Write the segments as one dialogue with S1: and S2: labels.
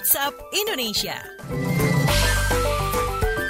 S1: WhatsApp Indonesia.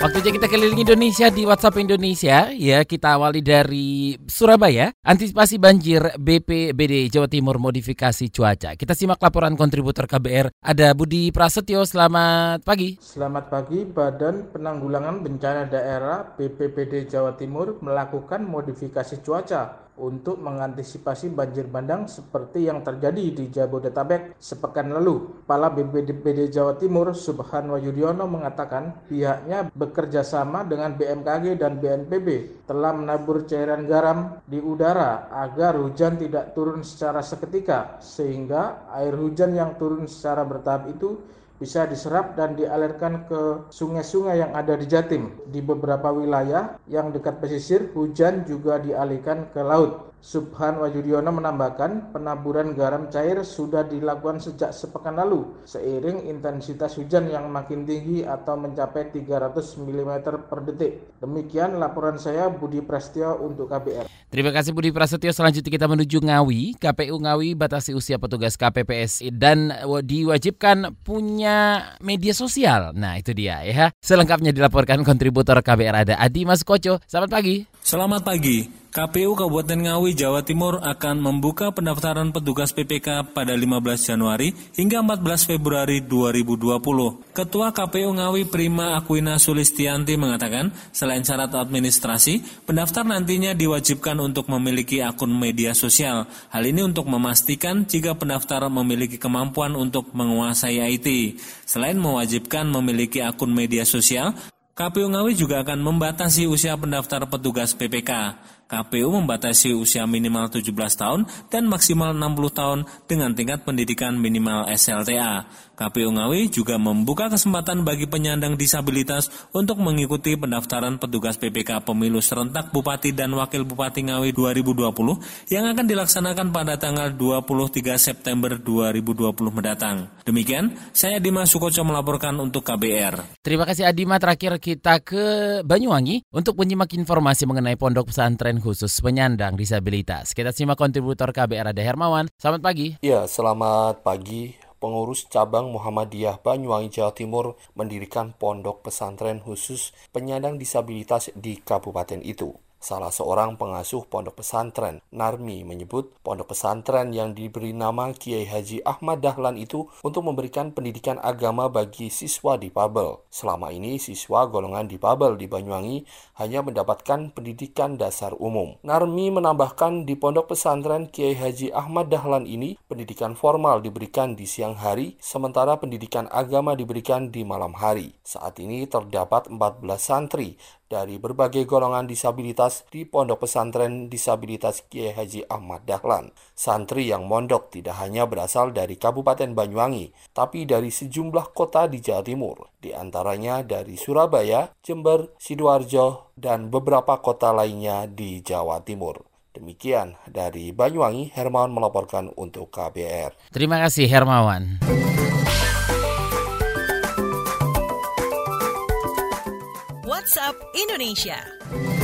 S2: Waktunya kita keliling Indonesia di WhatsApp Indonesia. Ya, kita awali dari Surabaya. Antisipasi banjir BPBD Jawa Timur modifikasi cuaca. Kita simak laporan kontributor KBR. Ada Budi Prasetyo. Selamat pagi.
S3: Selamat pagi. Badan Penanggulangan Bencana Daerah BPBD Jawa Timur melakukan modifikasi cuaca untuk mengantisipasi banjir bandang seperti yang terjadi di Jabodetabek sepekan lalu. Kepala BPBD Jawa Timur Subhan Wayudiono mengatakan pihaknya bekerja sama dengan BMKG dan BNPB telah menabur cairan garam di udara agar hujan tidak turun secara seketika sehingga air hujan yang turun secara bertahap itu bisa diserap dan dialirkan ke sungai-sungai yang ada di Jatim. Di beberapa wilayah yang dekat pesisir, hujan juga dialihkan ke laut. Subhan Wajudiono menambahkan penaburan garam cair sudah dilakukan sejak sepekan lalu seiring intensitas hujan yang makin tinggi atau mencapai 300 mm per detik. Demikian laporan saya Budi Prasetyo untuk KBR.
S2: Terima kasih Budi Prasetyo. Selanjutnya kita menuju Ngawi. KPU Ngawi batasi usia petugas KPPS dan diwajibkan punya media sosial. Nah itu dia ya. Selengkapnya dilaporkan kontributor KBR ada Adi Mas Koco. Selamat pagi.
S4: Selamat pagi. KPU Kabupaten Ngawi, Jawa Timur akan membuka pendaftaran petugas PPK pada 15 Januari hingga 14 Februari 2020. Ketua KPU Ngawi Prima Aquina Sulistianti mengatakan, selain syarat administrasi, pendaftar nantinya diwajibkan untuk memiliki akun media sosial. Hal ini untuk memastikan jika pendaftar memiliki kemampuan untuk menguasai IT. Selain mewajibkan memiliki akun media sosial, KPU Ngawi juga akan membatasi usia pendaftar petugas PPK. KPU membatasi usia minimal 17 tahun dan maksimal 60 tahun dengan tingkat pendidikan minimal SLTA. KPU Ngawi juga membuka kesempatan bagi penyandang disabilitas untuk mengikuti pendaftaran petugas PPK Pemilu Serentak Bupati dan Wakil Bupati Ngawi 2020 yang akan dilaksanakan pada tanggal 23 September 2020 mendatang. Demikian, saya Dimas Sukoco melaporkan untuk KBR.
S2: Terima kasih Adima. Terakhir kita ke Banyuwangi untuk menyimak informasi mengenai pondok pesantren khusus penyandang disabilitas. Kita simak kontributor KBR Ada Hermawan. Selamat pagi.
S5: Ya, selamat pagi. Pengurus cabang Muhammadiyah Banyuwangi Jawa Timur mendirikan pondok pesantren khusus penyandang disabilitas di kabupaten itu. Salah seorang pengasuh pondok pesantren, Narmi, menyebut pondok pesantren yang diberi nama Kiai Haji Ahmad Dahlan itu untuk memberikan pendidikan agama bagi siswa difabel. Selama ini, siswa golongan difabel di Banyuwangi hanya mendapatkan pendidikan dasar umum. Narmi menambahkan di pondok pesantren Kiai Haji Ahmad Dahlan ini, pendidikan formal diberikan di siang hari, sementara pendidikan agama diberikan di malam hari. Saat ini terdapat 14 santri dari berbagai golongan disabilitas di Pondok Pesantren Disabilitas Kiai Haji Ahmad Dahlan. Santri yang mondok tidak hanya berasal dari Kabupaten Banyuwangi, tapi dari sejumlah kota di Jawa Timur, di antaranya dari Surabaya, Jember, Sidoarjo, dan beberapa kota lainnya di Jawa Timur. Demikian dari Banyuwangi, Hermawan melaporkan untuk KBR.
S2: Terima kasih Hermawan.
S1: WhatsApp Indonesia.